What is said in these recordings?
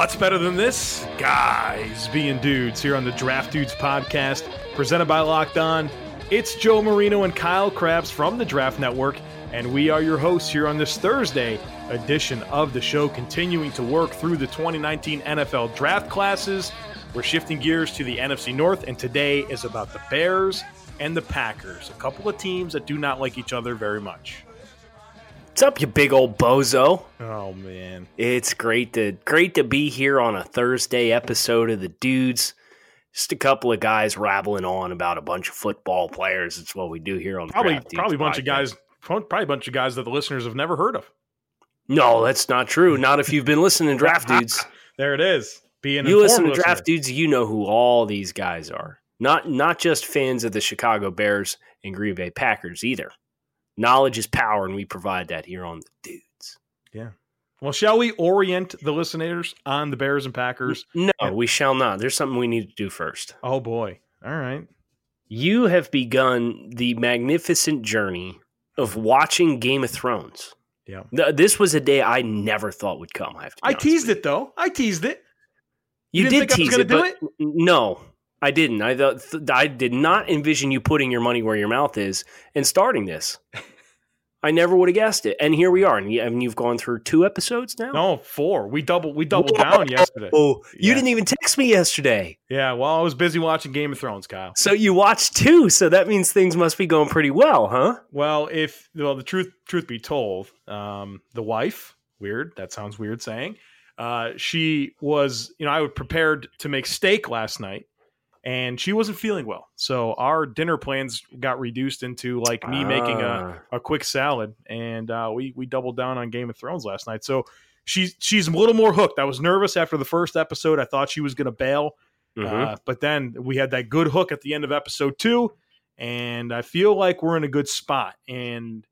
What's better than this? Guys being dudes here on the Draft Dudes podcast, presented by Locked On. It's Joe Marino and Kyle Crabbs from the Draft Network, and we are your hosts here on this Thursday edition of the show, continuing to work through the 2019 NFL draft classes. We're shifting gears to the NFC North, and today is about the Bears and the Packers, a couple of teams that do not like each other very much. What's up, you big old bozo? Oh man. It's great to great to be here on a Thursday episode of the Dudes. Just a couple of guys rattling on about a bunch of football players. It's what we do here on Probably probably a bunch of guys probably a bunch of guys that the listeners have never heard of. No, that's not true. Not if you've been listening to Draft Dudes. There it is. Being you listen to Draft Dudes, you know who all these guys are. Not not just fans of the Chicago Bears and Green Bay Packers either. Knowledge is power, and we provide that here on the Dudes. Yeah. Well, shall we orient the listeners on the Bears and Packers? No, we shall not. There's something we need to do first. Oh boy. All right. You have begun the magnificent journey of watching Game of Thrones. Yeah. This was a day I never thought would come. I have to. I teased it though. I teased it. You, You did didn't think I was tease gonna it, do but n- no, I didn't. I th- I did not envision you putting your money where your mouth is and starting this. I never would have guessed it, and here we are. And you, and you've gone through two episodes now. No, four. We doubled we doubled down yesterday. Oh, you Yeah. didn't even text me yesterday. Yeah, well, I was busy watching Game of Thrones, Kyle. So you watched two. So that means things must be going pretty well, huh? Well, if well, the truth truth be told, um, the wife, weird. That sounds weird saying. Uh, she was, you know, I was prepared to make steak last night, and she wasn't feeling well. So our dinner plans got reduced into like me making a Ah. a quick salad, and uh, we we doubled down on Game of Thrones last night. So she's she's a little more hooked. I was nervous after the first episode. I thought she was going to bail, Mhm. uh, but then we had that good hook at the end of episode two, and I feel like we're in a good spot. And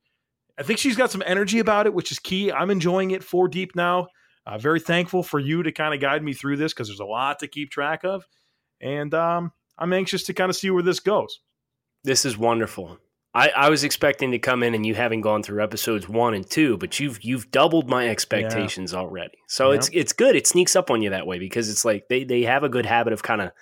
I think she's got some energy about it, which is key. I'm enjoying it four deep now. Uh, very thankful for you to kind of guide me through this because there's a lot to keep track of, and um, I'm anxious to kind of see where this goes. This is wonderful. I, I was expecting to come in and you having gone through episodes one and two, but you've you've doubled my expectations already. So Yeah. it's it's good. It sneaks up on you that way because it's like they they have a good habit of kind of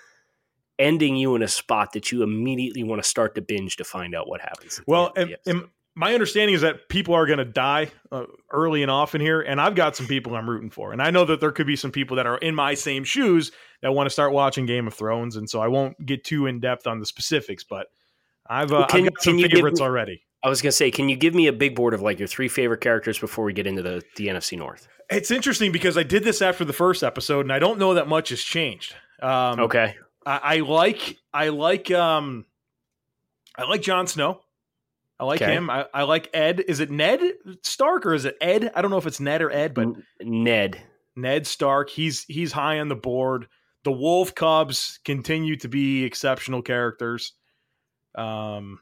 ending you in a spot that you immediately want to start to binge to find out what happens. Well, and, and my understanding is that people are going to die uh, early and often here, and I've got some people I'm rooting for, and I know that there could be some people that are in my same shoes that want to start watching Game of Thrones, and so I won't get too in depth on the specifics, but I've, uh, can- I've got some favorites me- already. I was gonna say, can you give me a big board of like your three favorite characters before we get into the the NFC North? It's interesting because I did this after the first episode, and I don't know that much has changed. Um, Okay, I, I like I like um I like Jon Snow. I like Okay. him. I, I like Ed. Is it Ned Stark or is it Ed? I don't know if it's Ned or Ed, but Ned. Ned Stark. He's he's high on the board. The Wolf Cubs continue to be exceptional characters. Um,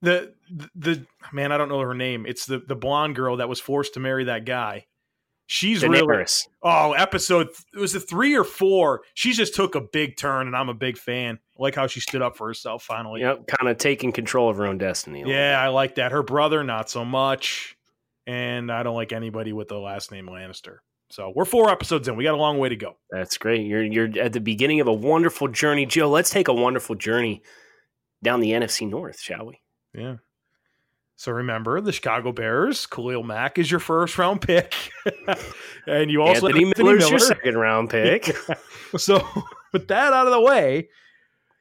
the, the the man, I don't know her name. It's the the blonde girl that was forced to marry that guy. She's really oh episode it was a three or four? She just took a big turn, and I'm a big fan. I like how she stood up for herself finally. Yep, kind of taking control of her own destiny. Yeah, I like that. Her brother, not so much. And I don't like anybody with the last name Lannister. So we're four episodes in. We got a long way to go. That's great. You're you're at the beginning of a wonderful journey, Joe. Let's take a wonderful journey down the NFC North, shall we? Yeah. So remember, the Chicago Bears, Khalil Mack is your first round pick. and you also Anthony have Miller's your second round pick. so with that out of the way,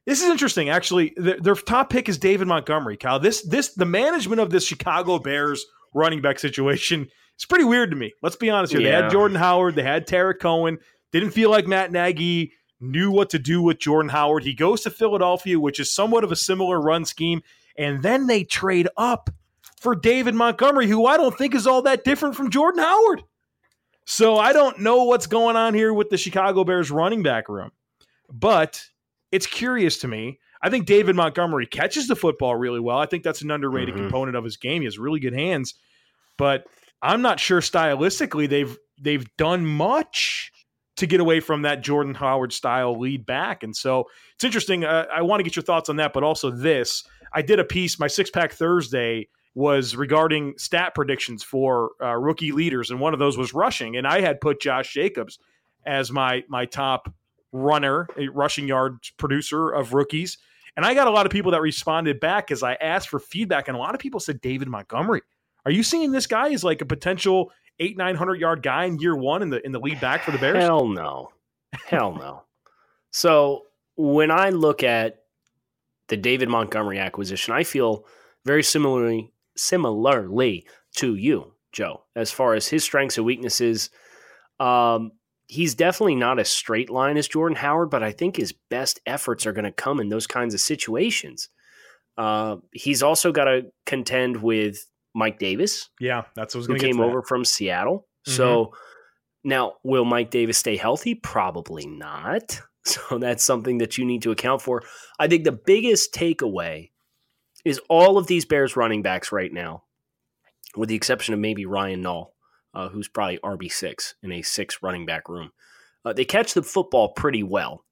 this is interesting. Actually, their, their top pick is David Montgomery. Kyle, this this the management of this Chicago Bears running back situation is pretty weird to me. Let's be honest here. They had Jordan Howard, they had Tarik Cohen. Didn't feel like Matt Nagy knew what to do with Jordan Howard. He goes to Philadelphia, which is somewhat of a similar run scheme, and then they trade up for David Montgomery, who I don't think is all that different from Jordan Howard. So I don't know what's going on here with the Chicago Bears running back room, but it's curious to me. I think David Montgomery catches the football really well. I think that's an underrated Mhm. component of his game. He has really good hands, but I'm not sure stylistically they've they've done much to get away from that Jordan Howard style lead back. And so it's interesting. Uh, I want to get your thoughts on that, but also this. I did a piece. My six pack Thursday was regarding stat predictions for uh, rookie leaders, and one of those was rushing. And I had put Josh Jacobs as my my top runner, a rushing yards producer of rookies. And I got a lot of people that responded back as I asked for feedback, and a lot of people said David Montgomery. Are you seeing this guy as like a potential eight nine hundred yard guy in year one in the in the lead back for the Bears? Hell no. Hell no. So when I look at the David Montgomery acquisition, I feel very similarly similarly to you, Joe, as far as his strengths and weaknesses. Um, he's definitely not a straight line as Jordan Howard, but I think his best efforts are going to come in those kinds of situations. Uh, he's also got to contend with Mike Davis, Yeah, that's what was who going to came over from Seattle. Mhm. So now, will Mike Davis stay healthy? Probably not. So that's something that you need to account for. I think the biggest takeaway is all of these Bears running backs right now, with the exception of maybe Ryan Nall, uh, who's probably RB6 in a six running back room. Uh, they catch the football pretty well,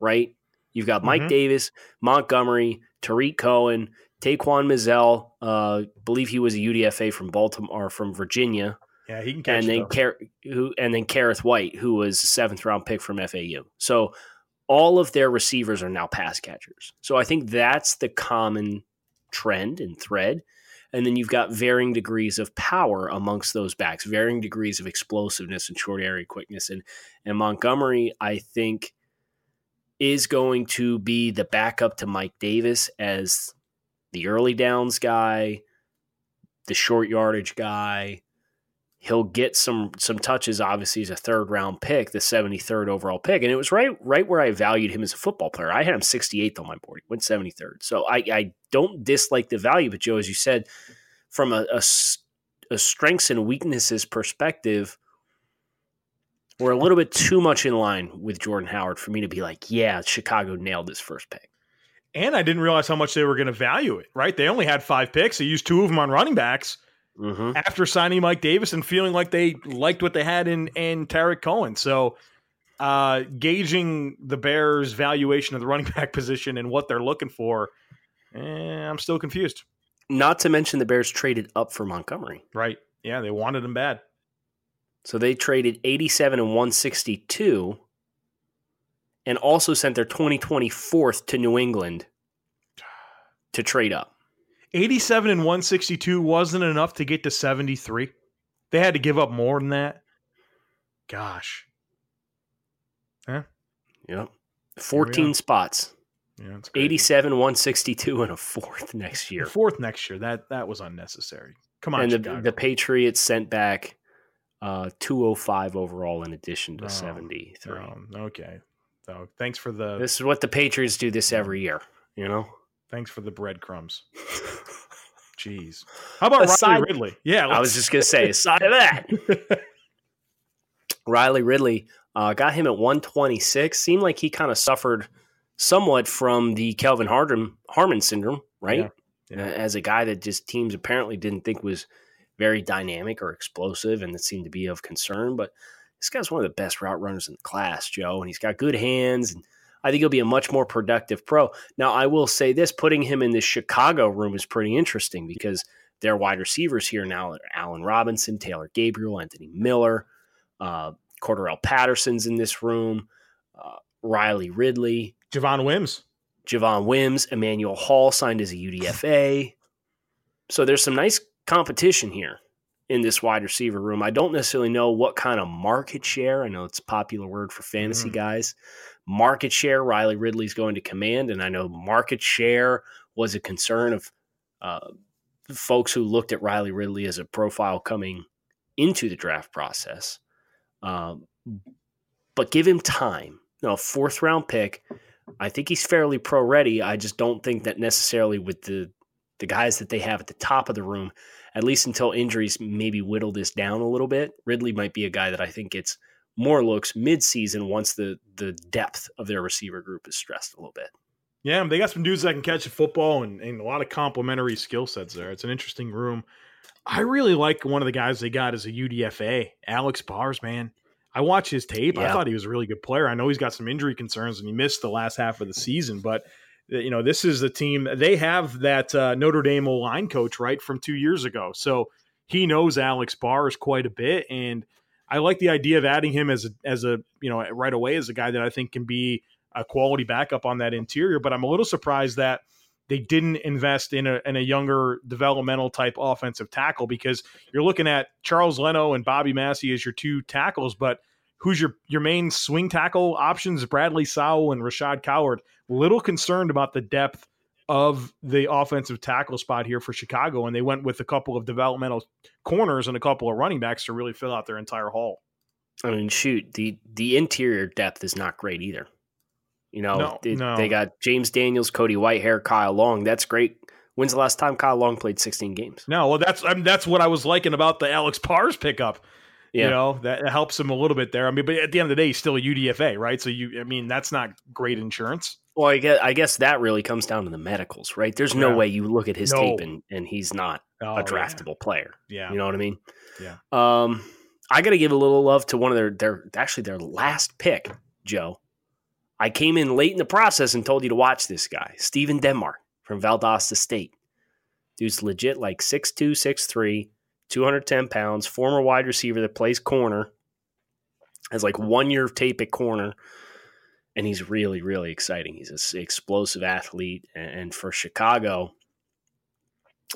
right? You've got Mike Mhm. Davis, Montgomery, Tarik Cohen, Taquan Mizzell, uh, believe he was a UDFA from Baltimore, from Virginia, Yeah, he can catch and then it. Car- who and then Kerrith Whyte, who was a seventh round pick from FAU. So all of their receivers are now pass catchers. So I think that's the common trend and thread. And then you've got varying degrees of power amongst those backs, varying degrees of explosiveness and short area quickness. And and Montgomery, I think, is going to be the backup to Mike Davis as the early downs guy, the short yardage guy. He'll get some some touches. Obviously, he's a third round pick, the seventy third overall pick, and it was right right where I valued him as a football player. I had him sixty eighth on my board. He went seventy third. So I, I don't dislike the value, but Joe, as you said, from a a strengths and weaknesses perspective, we're a little bit too much in line with Jordan Howard for me to be like, yeah, Chicago nailed this first pick. And I didn't realize how much they were going to value it, right? They only had five picks. They used two of them on running backs Mm-hmm. after signing Mike Davis and feeling like they liked what they had in, in Tarik Cohen. So, uh, gauging the Bears' valuation of the running back position and what they're looking for, eh, I'm still confused. Not to mention the Bears traded up for Montgomery. Right. Yeah, they wanted him bad. So they traded 87 and 162 and also sent their 2024th to New England to trade up. 87 and 162 wasn't enough to get to 73. They had to give up more than that. Gosh. Yeah. Yep. 14 spots. Yeah, it's crazy. 87, 162 and a fourth next year. Fourth next year. That that was unnecessary. Come on, and the, the Patriots sent back uh, 205 overall in addition to Oh, 73. Um, okay. So thanks for the This is what the Patriots do this every year, you know? Thanks for the breadcrumbs. Jeez. How about Aside- Riley Ridley? Yeah, I was just going to say, aside of that, Riley Ridley uh, got him at 126. Seemed like he kind of suffered somewhat from the Kelvin Harden, Harmon syndrome, right? Yeah. Yeah. As a guy that just teams apparently didn't think was very dynamic or explosive and that seemed to be of concern. But this guy's one of the best route runners in the class, Joe, and he's got good hands. And I think he'll be a much more productive pro. Now, I will say this putting him in the Chicago room is pretty interesting because their wide receivers here now are Allen Robinson, Taylor Gabriel, Anthony Miller, uh, Cordarrelle Patterson's in this room, uh, Riley Ridley, Javon Wims. Javon Wims, Emmanuel Hall signed as a UDFA. So there's some nice competition here in this wide receiver room. I don't necessarily know what kind of market share. I know it's a popular word for fantasy Mhm. guys. Market share Riley Ridley's going to command, and I know market share was a concern of uh, folks who looked at Riley Ridley as a profile coming into the draft process. Um, but give him time. No, fourth round pick. I think he's fairly pro ready. I just don't think that necessarily with the the guys that they have at the top of the room at least until injuries maybe whittle this down a little bit. Ridley might be a guy that I think gets more looks midseason once the the depth of their receiver group is stressed a little bit. Yeah, they got some dudes that can catch a football and, and a lot of complementary skill sets there. It's an interesting room. I really like one of the guys they got as a UDFA, Alex Bars, man. I watched his tape. Yeah. I thought he was a really good player. I know he's got some injury concerns and he missed the last half of the season, but uh, you know, this is the team they have that uh, Notre Dame line coach, right, from two years ago. So he knows Alex Bars quite a bit. And I like the idea of adding him as a, as a, you know, right away as a guy that I think can be a quality backup on that interior. But I'm a little surprised that they didn't invest in a, in a younger developmental type offensive tackle because you're looking at Charles Leno and Bobby Massie as your two tackles, but who's your your main swing tackle options? Bradley Sowell and Rashad Coward. Little concerned about the depth of the offensive tackle spot here for Chicago, and they went with a couple of developmental corners and a couple of running backs to really fill out their entire haul. I mean, shoot the the interior depth is not great either. You know, no, they, no. they got James Daniels, Cody Whitehair, Kyle Long. That's great. When's the last time Kyle Long played 16 games? No, well, that's I mean, that's what I was liking about the Alex Bars pickup. Yeah. You know, that helps him a little bit there. I mean, but at the end of the day, he's still a UDFA, right? So you, I mean, that's not great insurance. Well, I guess, I guess that really comes down to the medicals, right? There's no Yeah. way you look at his No. tape and, and he's not Oh, a draftable player. Yeah. You know what I mean? Yeah. Um, I got to give a little love to one of their their actually their last pick, Joe. I came in late in the process and told you to watch this guy, Stephen Denmark from Valdosta State. Dude's legit like 6'2", 6'3", 210 pounds, former wide receiver that plays corner, has like one year of tape at corner, and he's really, really exciting. He's an explosive athlete, and for Chicago,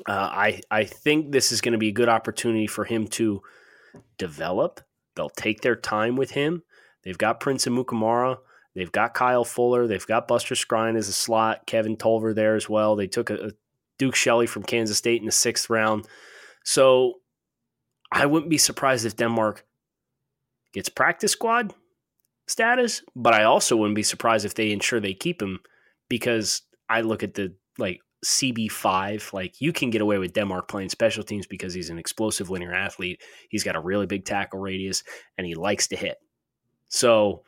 uh, I I think this is going to be a good opportunity for him to develop. They'll take their time with him. They've got Prince Amukamara. They've got Kyle Fuller. They've got Buster Skrine as a slot. Kevin Toliver there as well. They took a, a Duke Shelley from Kansas State in the sixth round. So I wouldn't be surprised if Denmark gets practice squad status, but I also wouldn't be surprised if they ensure they keep him because I look at the like CB5, like you can get away with Denmark playing special teams because he's an explosive linear athlete. He's got a really big tackle radius and he likes to hit. So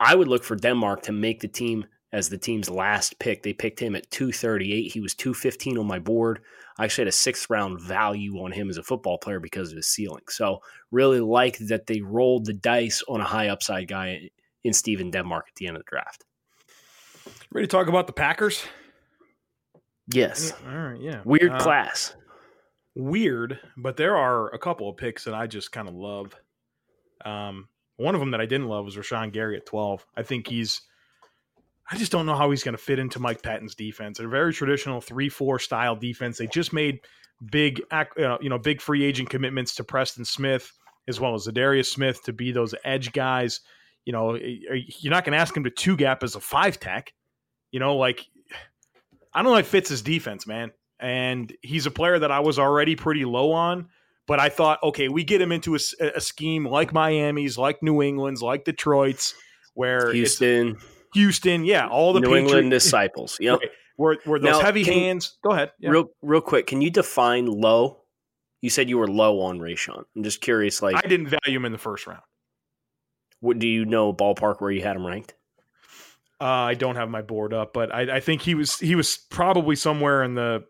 I would look for Denmark to make the team as the team's last pick. They picked him at 238. He was 215 on my board. I actually had a sixth round value on him as a football player because of his ceiling. So really like that they rolled the dice on a high upside guy in Stephen Denmark at the end of the draft. Ready to talk about the Packers? Yes. All right, yeah. Weird Uh, class. Weird, but there are a couple of picks that I just kind of love. Um, one of them that I didn't love was Rashan Gary at 12. I think he's I just don't know how he's going to fit into Mike Pettine's defense. A very traditional 3-4 style defense. They just made big you know, big free agent commitments to Preston Smith as well as Za'Darius Smith to be those edge guys. You know, eh, eh, you're not going to ask him to two gap as a five tech. You know, like I don't know if it fits his defense, man. And he's a player that I was already pretty low on, but I thought, okay, we get him into a scheme like Miami's, like New England's, like Detroit's, where it's Houston, yeah, all the New Patriot- England disciples. Yep. Right. Where, where those Now, heavy can- hands. Go ahead. Yeah. Real real quick, can you define low? You said you were low on Rashan. I'm just curious, like, I didn't value him in the first round. what do you know ballpark where you had him ranked? Uh, I don't have my board up, but I, I think he was he was probably somewhere in the,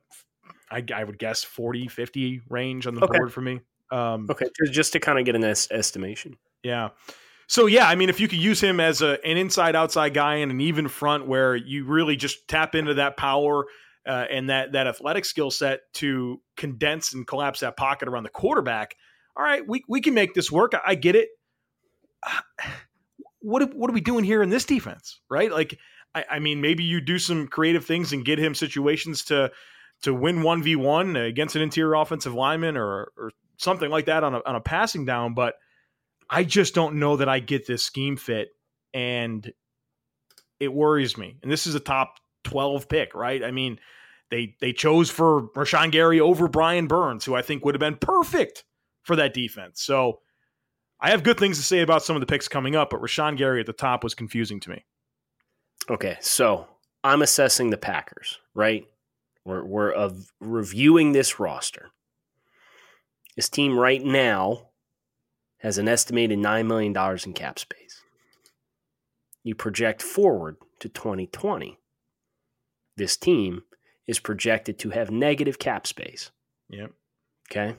I, I would guess 40, 50 range on the Okay. board for me. Um, Okay, just, just to kind of get an es- estimation. Yeah. So yeah, I mean, if you could use him as a, an inside outside guy and an even front, where you really just tap into that power uh, and that that athletic skill set to condense and collapse that pocket around the quarterback. All right, we we can make this work. I, I get it. What what are we doing here in this defense? Right? Like, I, I mean, maybe you do some creative things and get him situations to to win one v one against an interior offensive lineman or or something like that on a on a passing down, but. I just don't know that I get this scheme fit, and it worries me. And this is a top twelve pick, right? I mean, they they chose for Rashan Gary over Brian Burns, who I think would have been perfect for that defense. So I have good things to say about some of the picks coming up, but Rashan Gary at the top was confusing to me. Okay, so I'm assessing the Packers, right? We're, we're reviewing this roster. This team right now has an estimated $9 million in cap space. You project forward to 2020. This team is projected to have negative cap space. Yep. Okay.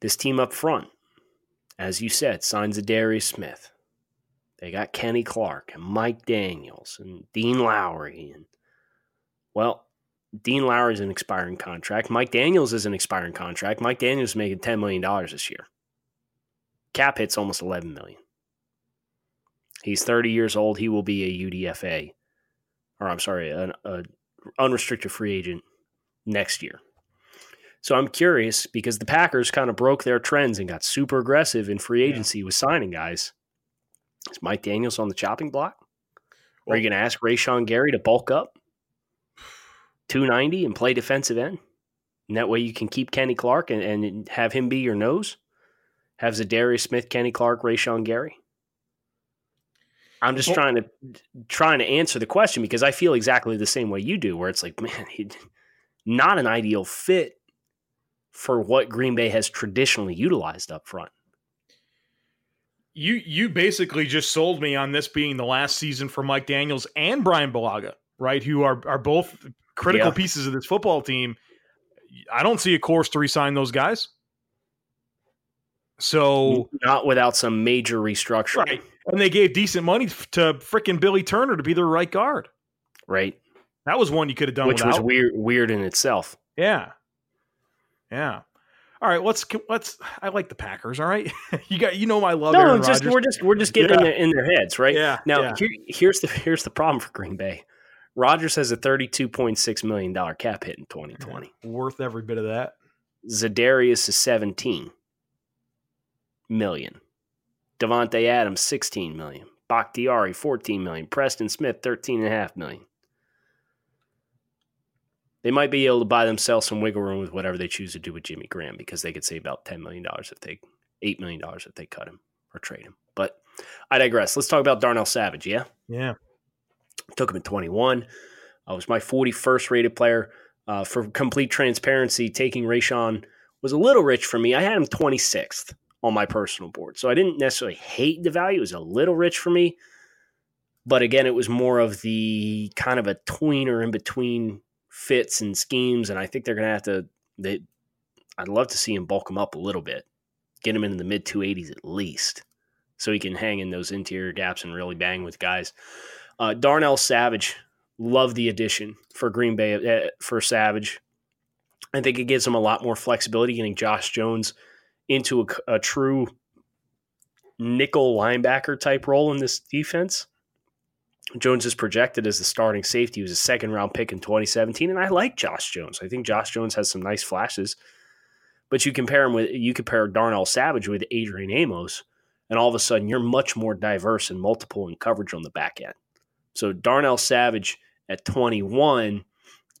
This team up front, as you said, signs Za'Darius Smith. They got Kenny Clark and Mike Daniels and Dean Lowry. And, well, Dean Lowry is an expiring contract. Mike Daniels is an expiring contract. Mike Daniels is making $10 million this year. Cap hit's almost 11 million. He's 30 years old. He will be a UDFA, or I'm sorry, an unrestricted free agent next year. So I'm curious because the Packers kind of broke their trends and got super aggressive in free agency yeah. with signing guys. Is Mike Daniels on the chopping block? Well, Are you going to ask Rashan Gary to bulk up 290 and play defensive end? And that way you can keep Kenny Clark and, and have him be your nose? Have Za'Darius Smith, Kenny Clark, Rashan Gary? I'm just well, trying to trying to answer the question because I feel exactly the same way you do, where it's like, man, he, not an ideal fit for what Green Bay has traditionally utilized up front. You you basically just sold me on this being the last season for Mike Daniels and Brian Bulaga, right? Who are are both critical yeah. pieces of this football team. I don't see a course to resign those guys. So not without some major restructuring. Right and they gave decent money to freaking Billy Turner to be their right guard. Right. That was one you could have done, which without. was weird, weird in itself. Yeah, yeah. All right, let's let's. I like the Packers. All right, you got you know my love. No, Aaron just Rodgers. we're just we're just getting yeah. in, their, in, their, heads, right? Yeah. Now yeah. Here, here's the here's the problem for Green Bay. Rodgers has a thirty-two point six million dollar cap hit in twenty twenty. Worth every bit of that. Za'Darius is seventeen million. Davante Adams, 16 million. Bakhtiari, 14 million. Preston Smith, 13.5 million. They might be able to buy themselves some wiggle room with whatever they choose to do with Jimmy Graham because they could save about $10 million if they, $8 million if they cut him or trade him. But I digress. Let's talk about Darnell Savage, yeah? Yeah. Took him at 21. I was my 41st rated player. Uh, for complete transparency, taking Rashan was a little rich for me. I had him 26th on my personal board. So I didn't necessarily hate the value. It was a little rich for me. But again, it was more of the kind of a tweener in between fits and schemes. And I think they're going to have to, they, I'd love to see him bulk him up a little bit, get him into the mid 280s at least, so he can hang in those interior gaps and really bang with guys. Uh, Darnell Savage, love the addition for Green Bay uh, for Savage. I think it gives him a lot more flexibility getting Josh Jones into a, a true nickel linebacker type role in this defense. Jones is projected as the starting safety. He was a second round pick in 2017, and I like Josh Jones. I think Josh Jones has some nice flashes. But you compare him with you compare Darnell Savage with Adrian Amos, and all of a sudden you're much more diverse and multiple in coverage on the back end. So Darnell Savage at 21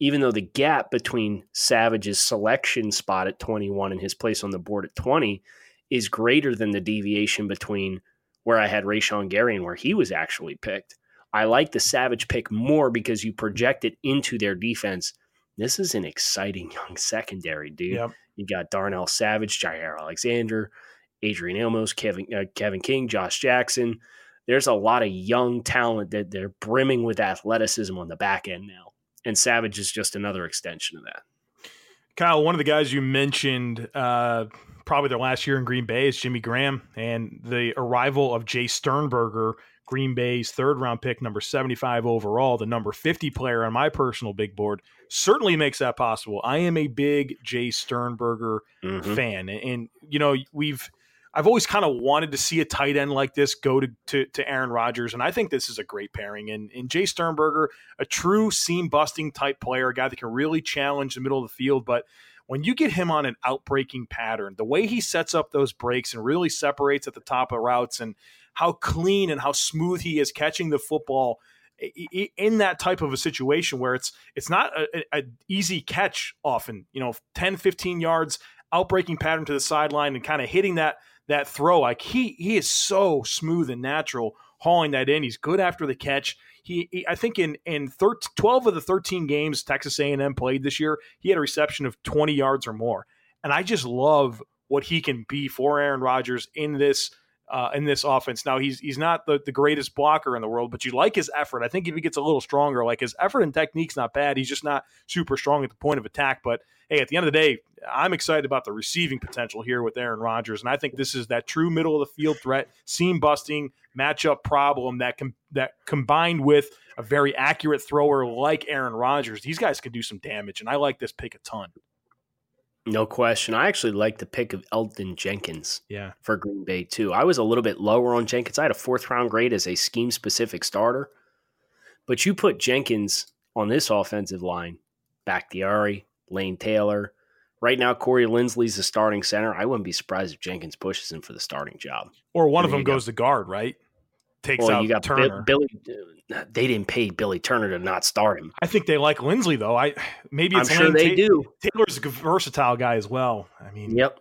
even though the gap between Savage's selection spot at 21 and his place on the board at 20 is greater than the deviation between where I had Rashan Gary and where he was actually picked. I like the Savage pick more because you project it into their defense. This is an exciting young secondary, dude. Yep. You got Darnell Savage, Jaire Alexander, Adrian Amos, Kevin uh, Kevin King, Josh Jackson. There's a lot of young talent that they're brimming with athleticism on the back end now and Savage is just another extension of that. Kyle, one of the guys you mentioned, uh, probably their last year in Green Bay is Jimmy Graham, and the arrival of Jace Sternberger, Green Bay's third round pick, number 75 overall, the number 50 player on my personal big board, certainly makes that possible. I am a big Jace Sternberger mm-hmm. fan, and, and you know we've I've always kind of wanted to see a tight end like this go to, to, to Aaron Rodgers, and I think this is a great pairing. And, and Jace Sternberger, a true seam busting type player, a guy that can really challenge the middle of the field. But when you get him on an outbreaking pattern, the way he sets up those breaks and really separates at the top of routes, and how clean and how smooth he is catching the football in that type of a situation where it's it's not a, a, easy catch often you know 10 15 yards outbreaking pattern to the sideline and kind of hitting that that throw. Like he he is so smooth and natural hauling that in. He's good after the catch. He, he I think in in 13, 12 of the 13 games Texas A&M played this year, he had a reception of 20 yards or more. and I just love what he can be for Aaron Rodgers in this uh, in this offense. Now he's he's not the, the greatest blocker in the world, but you like his effort. I think if he gets a little stronger, like his effort and technique's not bad. He's just not super strong at the point of attack. But hey, at the end of the day, I'm excited about the receiving potential here with Aaron Rodgers, and I think this is that true middle of the field threat, seam busting matchup problem that com- that combined with a very accurate thrower like Aaron Rodgers, these guys can do some damage, and I like this pick a ton. No question. I actually like the pick of Elgton Jenkins Yeah. for Green Bay, too. I was a little bit lower on Jenkins. I had a fourth round grade as a scheme specific starter. But you put Jenkins on this offensive line, Bakhtiari, Lane Taylor. Right now, Corey Linsley's the starting center. I wouldn't be surprised if Jenkins pushes him for the starting job. Or one of them you go. goes to guard, right? Takes Well, out you got Turner. Billy. uh, They didn't pay Billy Turner to not start him. I think they like Linsley though. I maybe I'm it's sure Lane they Ta- do. Taylor's a versatile guy as well. I mean, Yep.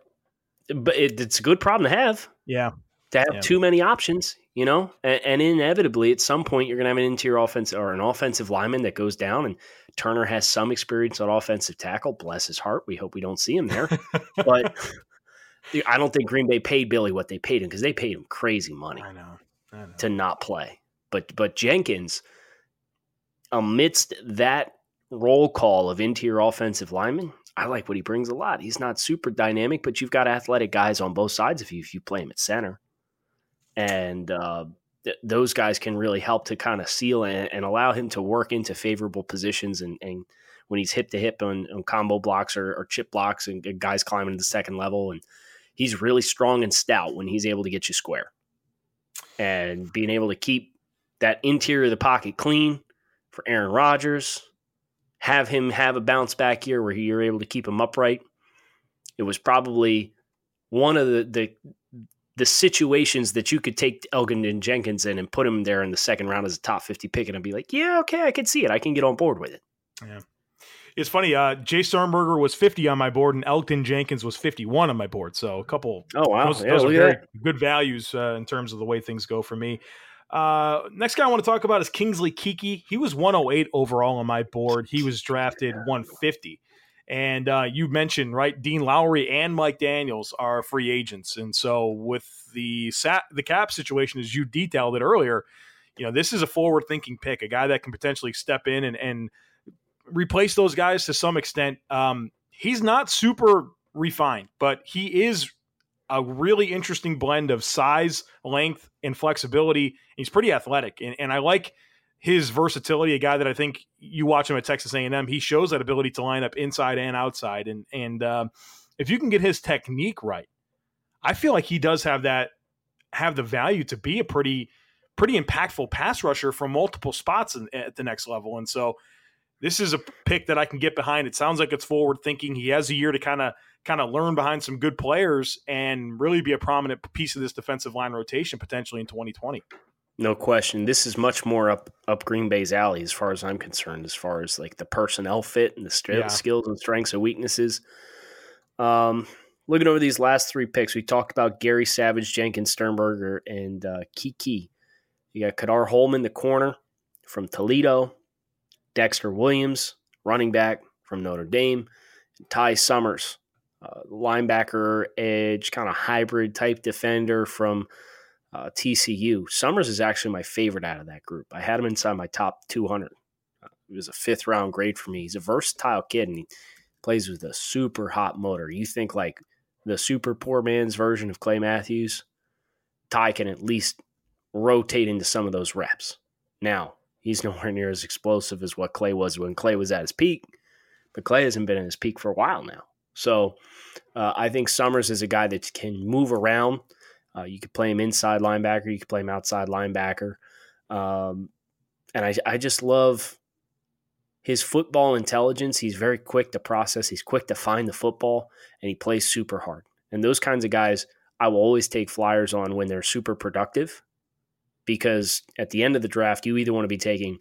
But it, it's a good problem to have. yeah, to have Yeah. too many options, you know, and, and inevitably at some point you're going to have an interior offense or an offensive lineman that goes down. And Turner has some experience on offensive tackle. Bless his heart. We hope we don't see him there. but I don't think Green Bay paid Billy what they paid him because they paid him crazy money I know. To not play. But but Jenkins, amidst that roll call of interior offensive linemen, I like what he brings a lot. He's not super dynamic, but you've got athletic guys on both sides of you if you play him at center, and uh, th- those guys can really help to kind of seal and, and allow him to work into favorable positions and. and when he's hip to hip on, on combo blocks or, or chip blocks and guys climbing to the second level, and he's really strong and stout when he's able to get you square and being able to keep that interior of the pocket clean for Aaron Rodgers, have him have a bounce back year where you're able to keep him upright. It was probably one of the the, the situations that you could take Elgin and Jenkins in and put him there in the second round as a top 50 pick and be like, yeah, okay, I can see it. I can get on board with it. It's funny. Uh, Jace Sternberger was 50 on my board, and Elgton Jenkins was 51 on my board. So a couple. Oh, wow. Those, Yeah, those are very that. good values uh, in terms of the way things go for me. Uh, next guy I want to talk about is Kingsley Keke. He was 108 overall on my board. He was drafted 150. And uh, you mentioned right, Dean Lowry and Mike Daniels are free agents, and so with the sat the cap situation, as you detailed it earlier, you know this is a forward thinking pick, a guy that can potentially step in and and replace those guys to some extent. Um, he's not super refined, but he is a really interesting blend of size, length, and flexibility. He's pretty athletic, and, and I like his versatility. A guy that I think you watch him at Texas A&M, he shows that ability to line up inside and outside, and and um, if you can get his technique right, I feel like he does have that have the value to be a pretty pretty impactful pass rusher from multiple spots in, at the next level, and so this is a pick that I can get behind. It sounds like it's forward thinking. He has a year to kind of kind of learn behind some good players and really be a prominent piece of this defensive line rotation potentially in 2020. No question. This is much more up up Green Bay's alley as far as I'm concerned, as far as like the personnel fit and the st- Yeah. skills and strengths and weaknesses. Um, looking over these last three picks, we talked about Gary Savage, Jenkins, Sternberger, and uh, Keke. You got Ka'dar Hollman, the corner from Toledo, Dexter Williams, running back from Notre Dame, Ty Summers, uh, linebacker, edge, kind of hybrid type defender from uh, TCU. Summers is actually my favorite out of that group. I had him inside my top 200. Uh, he was a fifth round grade for me. He's a versatile kid and he plays with a super hot motor. You think like the super poor man's version of Clay Matthews? Ty can at least rotate into some of those reps. Now, he's nowhere near as explosive as what Clay was when Clay was at his peak, but Clay hasn't been at his peak for a while now. So uh, I think Summers is a guy that can move around. Uh, you could play him inside linebacker. You could play him outside linebacker. Um, and I, I just love his football intelligence. He's very quick to process. He's quick to find the football, and he plays super hard. And those kinds of guys, I will always take flyers on when they're super productive, because at the end of the draft, you either want to be taking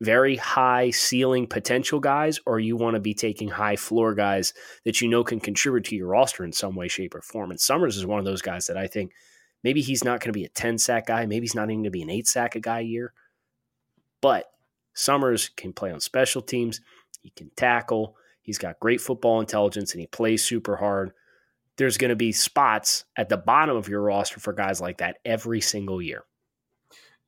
very high ceiling potential guys, or you want to be taking high floor guys that you know can contribute to your roster in some way, shape, or form. And Summers is one of those guys that I think maybe he's not going to be a 10 sack guy. Maybe he's not even going to be an eight sack a guy a year. But Summers can play on special teams. He can tackle. He's got great football intelligence and he plays super hard. There's going to be spots at the bottom of your roster for guys like that every single year.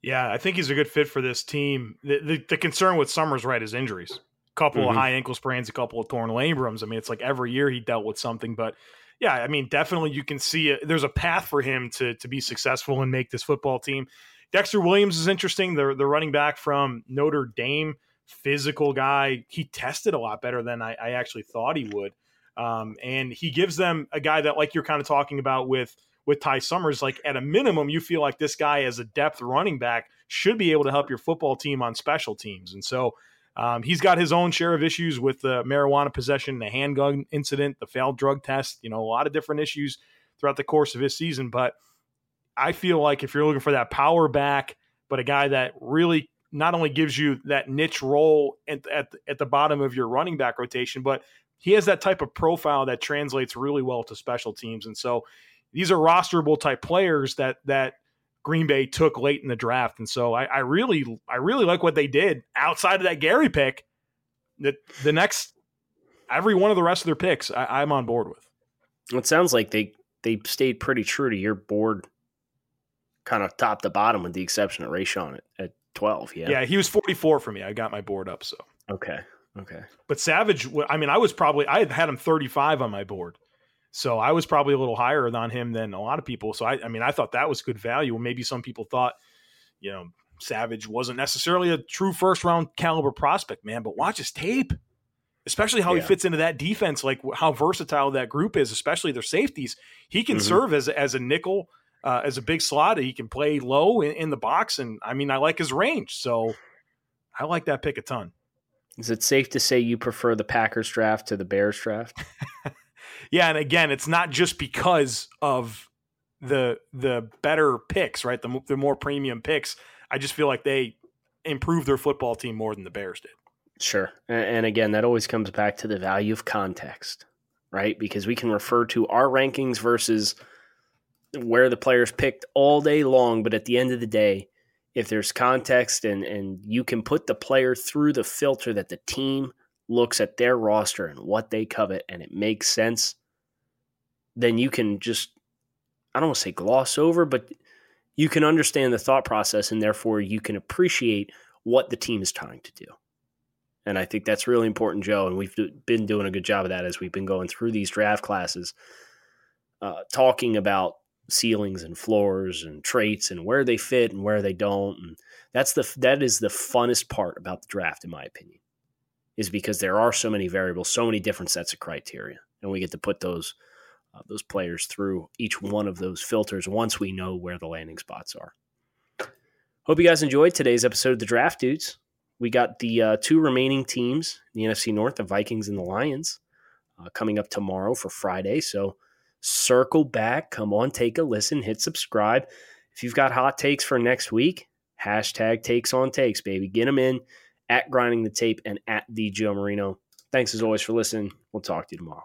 Yeah, I think he's a good fit for this team. The, the, the concern with Summers, right, is injuries. A couple mm-hmm. of high ankle sprains, a couple of torn labrums. I mean, it's like every year he dealt with something. But yeah, I mean, definitely you can see it. There's a path for him to to be successful and make this football team. Dexter Williams is interesting. The the running back from Notre Dame, physical guy. He tested a lot better than I, I actually thought he would. Um, and he gives them a guy that, like you're kind of talking about with with Ty Summers, like at a minimum, you feel like this guy as a depth running back should be able to help your football team on special teams. And so um, he's got his own share of issues with the marijuana possession, the handgun incident, the failed drug test, you know, a lot of different issues throughout the course of his season. But I feel like if you're looking for that power back, but a guy that really not only gives you that niche role at, at, at the bottom of your running back rotation, but he has that type of profile that translates really well to special teams. And so these are rosterable type players that that Green Bay took late in the draft. And so I, I really I really like what they did outside of that Gary pick. That the next every one of the rest of their picks I, I'm on board with. It sounds like they they stayed pretty true to your board kind of top to bottom with the exception of Rashan at, at 12. Yeah. Yeah. He was 44 for me. I got my board up. So, okay. Okay. But Savage, I mean, I was probably, I had him 35 on my board. So I was probably a little higher on him than a lot of people. So I, I mean, I thought that was good value. Maybe some people thought, you know, Savage wasn't necessarily a true first round caliber prospect, man. But watch his tape, especially how yeah. he fits into that defense, like how versatile that group is, especially their safeties. He can mm-hmm. serve as as a nickel, uh, as a big slot. He can play low in, in the box, and I mean, I like his range. So I like that pick a ton. Is it safe to say you prefer the Packers draft to the Bears draft? yeah, and again, it's not just because of the the better picks, right? The the more premium picks. I just feel like they improved their football team more than the Bears did. Sure, and again, that always comes back to the value of context, right? Because we can refer to our rankings versus where the players picked all day long, but at the end of the day, if there's context and and you can put the player through the filter that the team looks at their roster and what they covet and it makes sense, then you can just I don't want to say gloss over, but you can understand the thought process and therefore you can appreciate what the team is trying to do. And I think that's really important, Joe. And we've been doing a good job of that as we've been going through these draft classes, uh, talking about ceilings and floors and traits and where they fit and where they don't. And that's the that is the funnest part about the draft, in my opinion, is because there are so many variables, so many different sets of criteria, and we get to put those uh, those players through each one of those filters once we know where the landing spots are. Hope you guys enjoyed today's episode of the Draft Dudes. We got the uh, two remaining teams the NFC North, the Vikings and the Lions, uh, coming up tomorrow for Friday. So circle back, come on, take a listen, hit subscribe. If you've got hot takes for next week, hashtag takes on takes, baby. Get them in at grinding the tape and at the Joe Marino. Thanks as always for listening. We'll talk to you tomorrow.